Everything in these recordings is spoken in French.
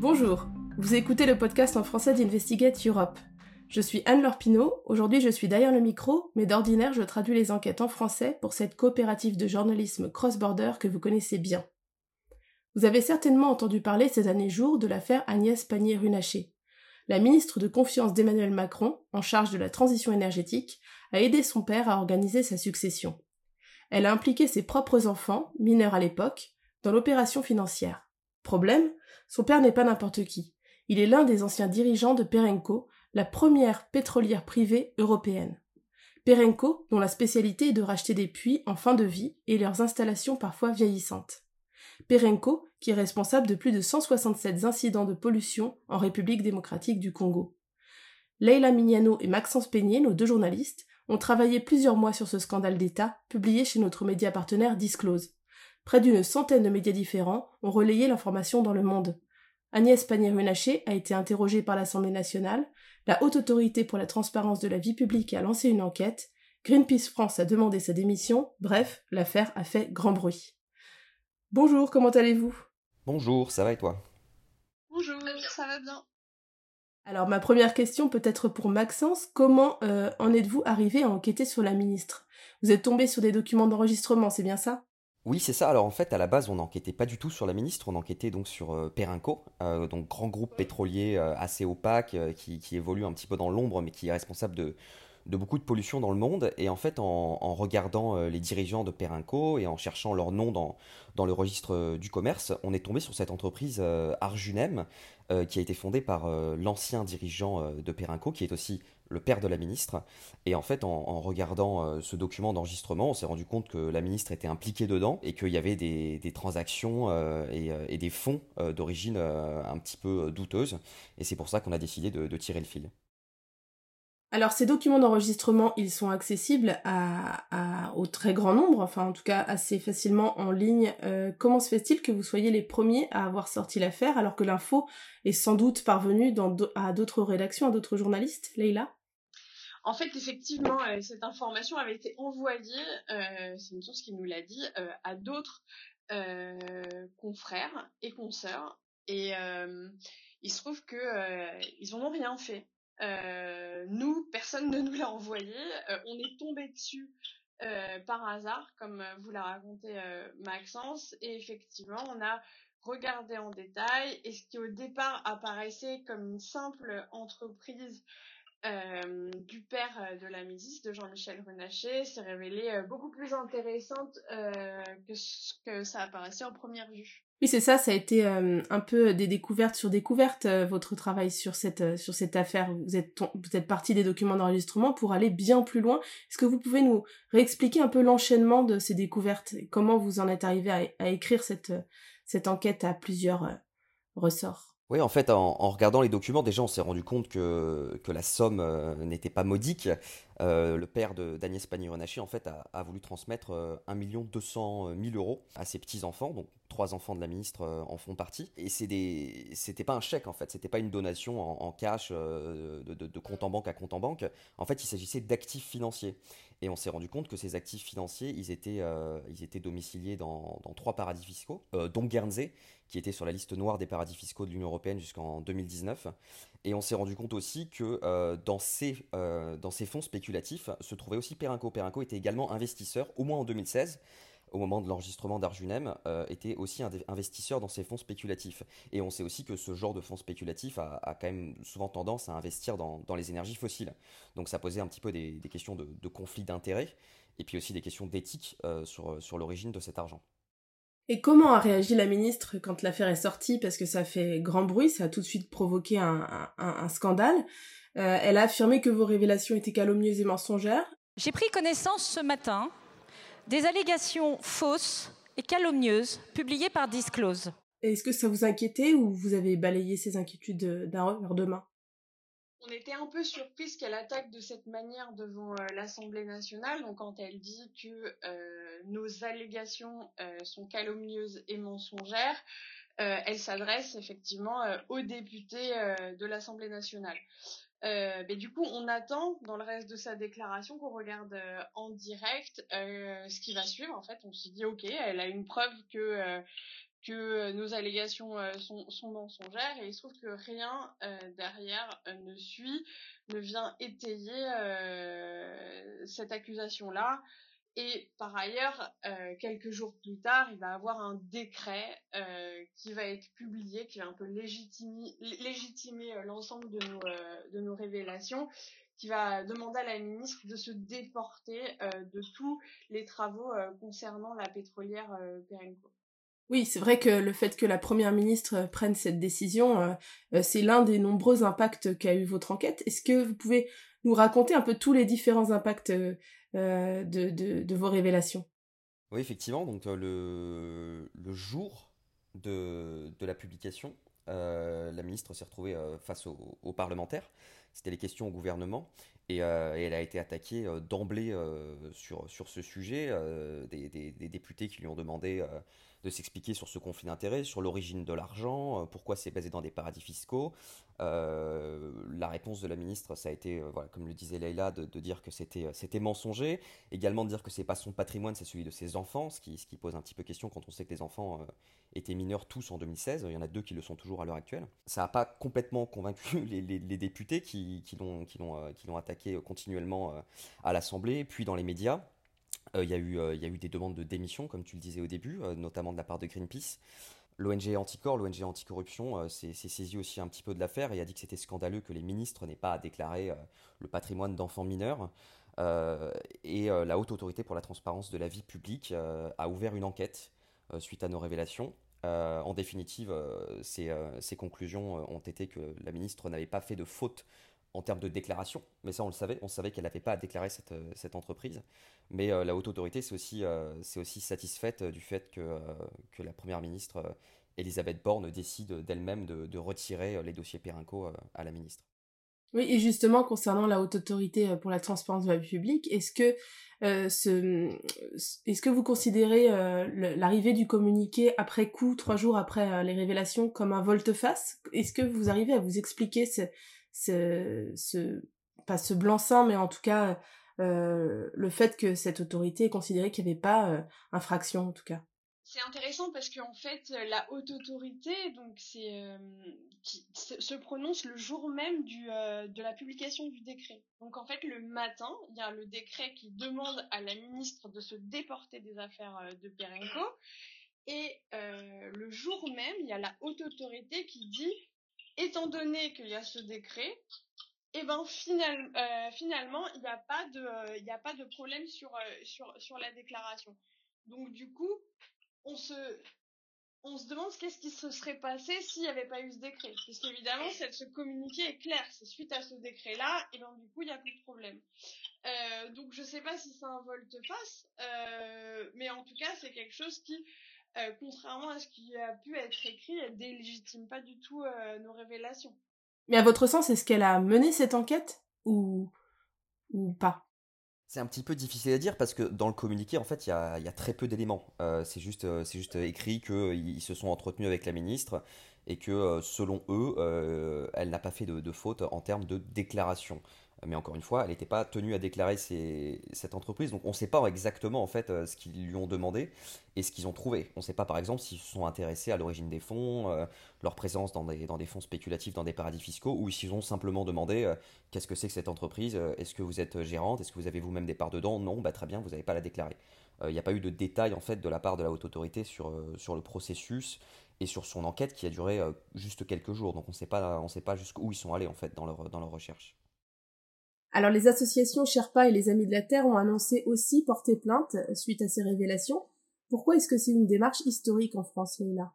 Bonjour, vous écoutez le podcast en français d'Investigate Europe. Je suis Anne-Laure Pinault, aujourd'hui je suis derrière le micro, mais d'ordinaire je traduis les enquêtes en français pour cette coopérative de journalisme cross-border que vous connaissez bien. Vous avez certainement entendu parler ces derniers jours de l'affaire Agnès Pannier-Runacher. La ministre de Confiance d'Emmanuel Macron, en charge de la transition énergétique, a aidé son père à organiser sa succession. Elle a impliqué ses propres enfants, mineurs à l'époque, dans l'opération financière. Problème, son père n'est pas n'importe qui. Il est l'un des anciens dirigeants de Perenco, la première pétrolière privée européenne. Perenco, dont la spécialité est de racheter des puits en fin de vie et leurs installations parfois vieillissantes. Perenco, qui est responsable de plus de 167 incidents de pollution en République démocratique du Congo. Leila Mignano et Maxence Peigné, nos deux journalistes, ont travaillé plusieurs mois sur ce scandale d'État, publié chez notre média partenaire Disclose. Près d'une centaine de médias différents ont relayé l'information dans le monde. Agnès Pannier-Runacher a été interrogée par l'Assemblée nationale, la Haute Autorité pour la transparence de la vie publique a lancé une enquête, Greenpeace France a demandé sa démission, bref, l'affaire a fait grand bruit. Bonjour, comment allez-vous? Bonjour, ça va et toi? Bonjour, ça va bien. Alors ma première question peut être pour Maxence, comment euh, en êtes-vous arrivé à enquêter sur la ministre? Vous êtes tombé sur des documents d'enregistrement, c'est bien ça? Oui, c'est ça. Alors en fait, à la base, on n'enquêtait pas du tout sur la ministre, on enquêtait donc sur euh, euh, donc grand groupe pétrolier euh, assez opaque, qui, évolue un petit peu dans l'ombre, mais qui est responsable de, beaucoup de pollution dans le monde. Et en fait, en, regardant les dirigeants de Perinco et en cherchant leur nom dans, dans le registre du commerce, on est tombé sur cette entreprise Arjunem, qui a été fondée par l'ancien dirigeant de Perinco, qui est aussi le père de la ministre. Et en fait, en, regardant euh, ce document d'enregistrement, on s'est rendu compte que la ministre était impliquée dedans et qu'il y avait des, transactions euh, euh, et, des fonds d'origine un petit peu douteuses. Et c'est pour ça qu'on a décidé de tirer le fil. Alors ces documents d'enregistrement, ils sont accessibles au très grand nombre, enfin en tout cas assez facilement en ligne. Comment se fait-il que vous soyez les premiers à avoir sorti l'affaire alors que l'info est sans doute parvenue à d'autres rédactions, à d'autres journalistes, Leïla? En fait, effectivement, euh, cette information avait été envoyée, euh, c'est une source qui nous l'a dit, à d'autres confrères et consoeurs. Et il se trouve qu'ils n'en ont rien fait. Euh, nous, personne ne nous l'a envoyé. Euh, on est tombé dessus euh, par hasard, comme vous l'a raconté Maxence, et effectivement, on a regardé en détail, et ce qui au départ apparaissait comme une simple entreprise du père de la ministre, de Jean-Michel Renaché, s'est révélé beaucoup plus intéressante que ce que ça apparaissait en première vue. Oui, c'est ça, ça a été euh, un peu des découvertes sur découvertes, euh, votre travail sur cette, euh, sur cette affaire. Vous êtes, vous êtes parti des documents d'enregistrement pour aller bien plus loin. Est-ce que vous pouvez nous réexpliquer un peu l'enchaînement de ces découvertes comment vous en êtes arrivé à, à écrire cette, cette enquête à plusieurs ressorts? Oui, en fait, en, regardant les documents, déjà, on s'est rendu compte que, que la somme n'était pas modique. Le père d'Agnès Pannier-Runacher, en fait, a, voulu transmettre 1 200 000 euros à ses petits-enfants, donc trois enfants de la ministre euh, en font partie. Et c'était pas un chèque en fait, c'était pas une donation en, cash euh, de, compte en banque à compte en banque. En fait, il s'agissait d'actifs financiers. Et on s'est rendu compte que ces actifs financiers, ils étaient, euh, ils étaient domiciliés dans, trois paradis fiscaux, dont Guernsey, qui était sur la liste noire des paradis fiscaux de l'Union européenne jusqu'en 2019. Et on s'est rendu compte aussi que dans, ces, dans ces fonds spéculatifs se trouvait aussi Perinco. Perinco était également investisseur, au moins en 2016 au moment de l'enregistrement d'Arjunem, euh, était aussi investisseur dans ces fonds spéculatifs. Et on sait aussi que ce genre de fonds spéculatifs a, quand même souvent tendance à investir dans, les énergies fossiles. Donc ça posait un petit peu des, questions de, conflit d'intérêts, et puis aussi des questions d'éthique euh, sur l'origine de cet argent. Et comment a réagi la ministre quand l'affaire est sortie? Parce que ça fait grand bruit, ça a tout de suite provoqué un, scandale. Euh, elle a affirmé que vos révélations étaient calomnieuses et mensongères. J'ai pris connaissance ce matin des allégations fausses et calomnieuses publiées par Disclose. Est-ce que ça vous inquiétait ou vous avez balayé ces inquiétudes d'un revers de main? On était un peu surprise qu'elle attaque de cette manière devant euh, l'Assemblée nationale. Donc quand elle dit que euh, nos allégations euh, sont calomnieuses et mensongères, elle s'adresse effectivement aux députés de l'Assemblée nationale. Du coup, on attend dans le reste de sa déclaration qu'on regarde en direct ce qui va suivre. En fait, on se dit ok, elle a une preuve que que nos allégations sont, sont mensongères et il se trouve que rien derrière ne suit, ne vient étayer cette accusation-là. Et par ailleurs, quelques jours plus tard, il va avoir un décret qui va être publié, qui va un peu légitimer, l'ensemble de nos, de nos révélations, qui va demander à la ministre de se déporter de tous les travaux concernant la pétrolière Perenco. Oui, c'est vrai que le fait que la première ministre prenne cette décision, c'est l'un des nombreux impacts qu'a eu votre enquête. Est-ce que vous pouvez nous raconter un peu tous les différents impacts euh, de, vos révélations? Oui, effectivement. Donc euh, le, jour de, la publication, euh, la ministre s'est retrouvée face aux, parlementaires. C'était les questions au gouvernement. Et, elle a été attaquée d'emblée sur, ce sujet. Des, députés qui lui ont demandé de s'expliquer sur ce conflit d'intérêts, sur l'origine de l'argent, pourquoi c'est basé dans des paradis fiscaux, euh, la réponse de la ministre, ça a été, euh, voilà, comme le disait Leïla, de, dire que c'était, euh, mensonger. Également de dire que c'est pas son patrimoine, c'est celui de ses enfants, ce qui, ce qui pose un petit peu question quand on sait que les enfants étaient mineurs tous en 2016. Il y en a deux qui le sont toujours à l'heure actuelle. Ça n'a pas complètement convaincu les, les, députés qui, qui, l'ont, qui, qui l'ont attaqué continuellement à l'Assemblée, puis dans les médias. Il y, a eu, il y a eu des demandes de démission, comme tu le disais au début, notamment de la part de Greenpeace. L'ONG Anticor, l'ONG Anticorruption, euh, s'est saisi aussi un petit peu de l'affaire et a dit que c'était scandaleux que les ministres n'aient pas à déclarer euh, le patrimoine d'enfants mineurs. Euh, et la Haute Autorité pour la Transparence de la Vie Publique a ouvert une enquête suite à nos révélations. en définitive, ces, conclusions ont été que la ministre n'avait pas fait de faute en termes de déclaration, mais ça on le savait, on savait qu'elle n'avait pas à déclarer cette, entreprise. Mais la haute autorité s'est aussi, aussi satisfaite du fait que, que la première ministre Elisabeth Borne décide d'elle-même de, retirer euh, les dossiers Périnco euh, à la ministre. Oui, et justement, concernant la haute autorité euh, pour la transparence de la vie publique, est-ce que, ce, est-ce que vous considérez l'arrivée du communiqué après coup, trois jours après les révélations, comme un volte-face? Est-ce que vous arrivez à vous expliquer ce, ce, ce pas ce blanc-seing, mais en tout cas le fait que cette autorité est considérée qu'il n'y avait pas infraction, en tout cas c'est intéressant parce qu'en fait, la haute autorité, donc c'est euh, qui se prononce le jour même du, euh, de la publication du décret. Donc en fait, le matin, il y a le décret qui demande à la ministre de se déporter des affaires euh, de Perenco, et le jour même, il y a la haute autorité qui dit, étant donné qu'il y a ce décret, et eh ben final, finalement, il n'y a pas de, problème sur, sur, la déclaration. Donc du coup, on se, demande qu'est-ce qui se serait passé s'il n'y avait pas eu ce décret. Parce qu'évidemment, ce communiqué est clair. C'est suite à ce décret-là, et ben du coup, il n'y a plus de problème. Euh, donc je sais pas si c'est un volte-face, euh, mais en tout cas, c'est quelque chose qui, euh, contrairement à ce qui a pu être écrit, délégitime pas du tout nos révélations. Mais à votre sens, est-ce qu'elle a mené cette enquête ou, ou pas? C'est un petit peu difficile à dire parce que dans le communiqué, en fait, il y a, très peu d'éléments. Euh, c'est juste, euh, c'est juste écrit qu'ils se sont entretenus avec la ministre et que, euh, selon eux, elle n'a pas fait de, de, faute en termes de déclaration. Mais encore une fois, elle n'était pas tenue à déclarer cette entreprise, donc on ne sait pas exactement en fait ce qu'ils lui ont demandé et ce qu'ils ont trouvé. On ne sait pas par exemple s'ils se sont intéressés à l'origine des fonds, leur présence dans des, fonds spéculatifs, dans des paradis fiscaux, ou s'ils ont simplement demandé qu'est-ce que c'est que cette entreprise, est-ce que vous êtes gérante, est-ce que vous avez vous-même des parts dedans? Non, bah très bien, vous n'avez pas la déclarer. Il n'y a pas eu de détails en fait de la part de la haute autorité sur, le processus et sur son enquête qui a duré juste quelques jours. Donc on ne sait pas jusqu'où ils sont allés en fait dans leur recherche. Alors les associations Sherpa et les Amis de la Terre ont annoncé aussi porter plainte suite à ces révélations. Pourquoi est-ce que c'est une démarche historique en France, Leila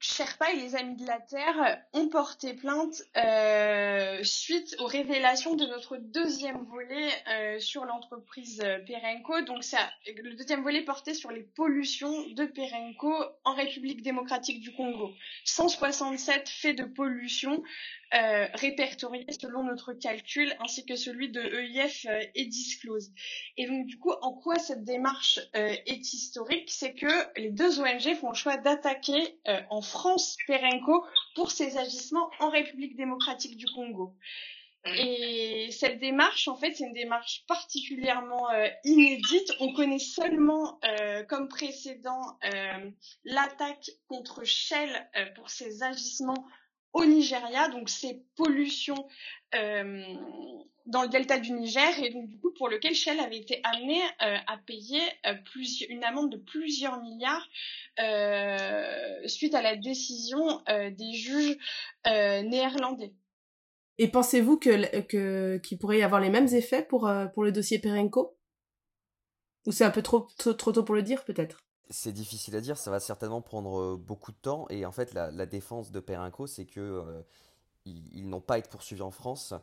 Sherpa et les Amis de la Terre ont porté plainte euh, suite aux révélations de notre deuxième volet euh, sur l'entreprise Perenco. Donc ça, le deuxième volet portait sur les pollutions de Perenco en République démocratique du Congo. 167 faits de pollution euh, répertoriés selon notre calcul ainsi que celui de EIF euh, et disclose. Et donc du coup, en quoi cette démarche euh, est historique? C'est que les deux ONG font le choix d'attaquer euh, en France Perenco pour ses agissements en République démocratique du Congo. Et cette démarche, en fait, c'est une démarche particulièrement euh, inédite. On connaît seulement euh, comme précédent euh, l'attaque contre Shell pour ses agissements au Nigeria, donc ces pollutions dans le delta du Niger, et donc du coup pour lequel Shell avait été amené à payer une amende de plusieurs milliards suite à la décision des juges néerlandais. Et pensez-vous que, qu'il pourrait y avoir les mêmes effets pour, euh, pour le dossier Perenco? Ou c'est un peu trop, trop, tôt pour le dire, peut-être? C'est difficile à dire, ça va certainement prendre euh, beaucoup de temps. Et en fait, la, défense de Perenco, c'est que euh, ils, n'ont pas à être poursuivis en France.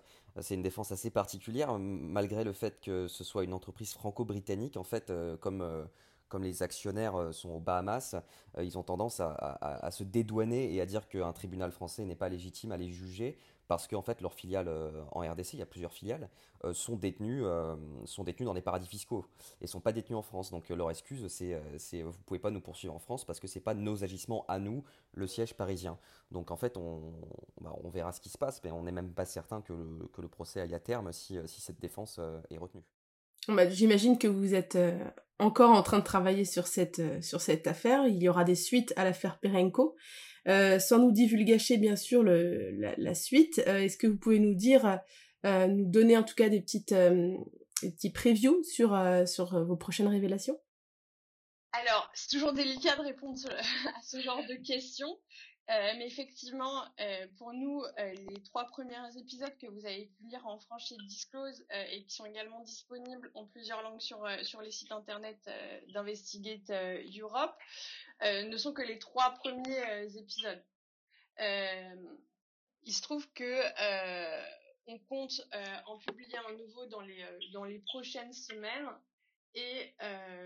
C'est une défense assez particulière, malgré le fait que ce soit une entreprise franco-britannique. En fait, comme, comme les actionnaires sont aux Bahamas, ils ont tendance à, à, se dédouaner et à dire qu'un tribunal français n'est pas légitime à les juger parce qu'en fait leurs filiales euh, en RDC, il y a plusieurs filiales, euh, sont détenues euh, sont détenues dans des paradis fiscaux et sont pas détenues en France. Donc leur excuse c'est c'est vous pouvez pas nous poursuivre en France parce que c'est pas nos agissements à nous le siège parisien. Donc en fait on bah, verra ce qui se passe, mais on n'est même pas certain que le, procès aille à terme si cette défense est retenue. Bah, J'imagine que vous êtes encore en train de travailler sur cette, sur cette affaire. Il y aura des suites à l'affaire Perenco. Euh, sans nous divulgacher bien sûr le, la, suite, euh, est-ce que vous pouvez nous dire, euh, nous donner en tout cas des petites des petits previews sur sur vos prochaines révélations? Alors, c'est toujours délicat de répondre à ce genre de questions. Mais effectivement, pour nous, les trois premiers épisodes que vous avez pu lire en franchise disclose et qui sont également disponibles en plusieurs langues sur, sur les sites internet d'Investigate Europe, euh, ne sont que les trois premiers euh, épisodes. Euh, il se trouve que on compte en publier un nouveau dans les dans les prochaines semaines et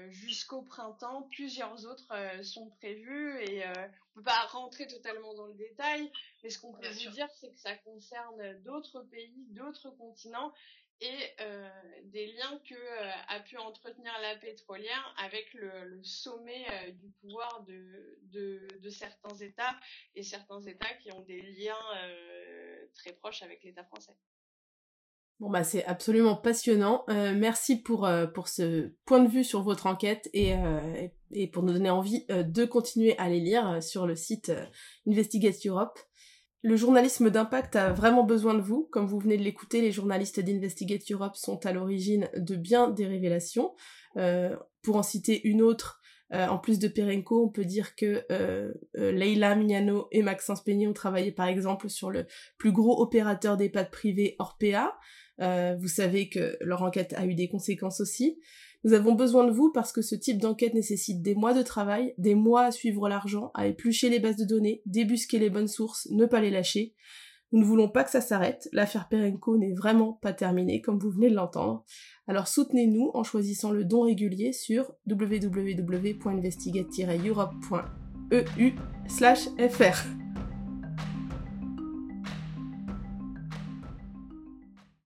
jusqu'au printemps, plusieurs autres sont prévus et on peut pas rentrer totalement dans le détail, mais ce qu'on peut vous dire, c'est que ça concerne d'autres pays, d'autres continents et euh, des liens que euh, a pu entretenir la pétrolière avec le, sommet euh, du pouvoir de, de, certains États et certains États qui ont des liens très proches avec l'État français. Bon bah c'est absolument passionnant. merci pour pour ce point de vue sur votre enquête et et pour nous donner envie de continuer à les lire sur le site Investigate Europe. Le journalisme d'impact a vraiment besoin de vous. Comme vous venez de l'écouter, les journalistes d'Investigate Europe sont à l'origine de bien des révélations. Euh, pour en citer une autre, euh, en plus de Perenco, on peut dire que euh, Leila Mignano et Maxence Peigny ont travaillé par exemple sur le plus gros opérateur d'EHPAD privés Orpea. Vous savez que leur enquête a eu des conséquences aussi. Nous avons besoin de vous parce que ce type d'enquête nécessite des mois de travail, des mois à suivre l'argent, à éplucher les bases de données, débusquer les bonnes sources, ne pas les lâcher. Nous ne voulons pas que ça s'arrête, l'affaire Perenco n'est vraiment pas terminée comme vous venez de l'entendre. Alors soutenez-nous en choisissant le don régulier sur www.investigate-europe.eu/fr.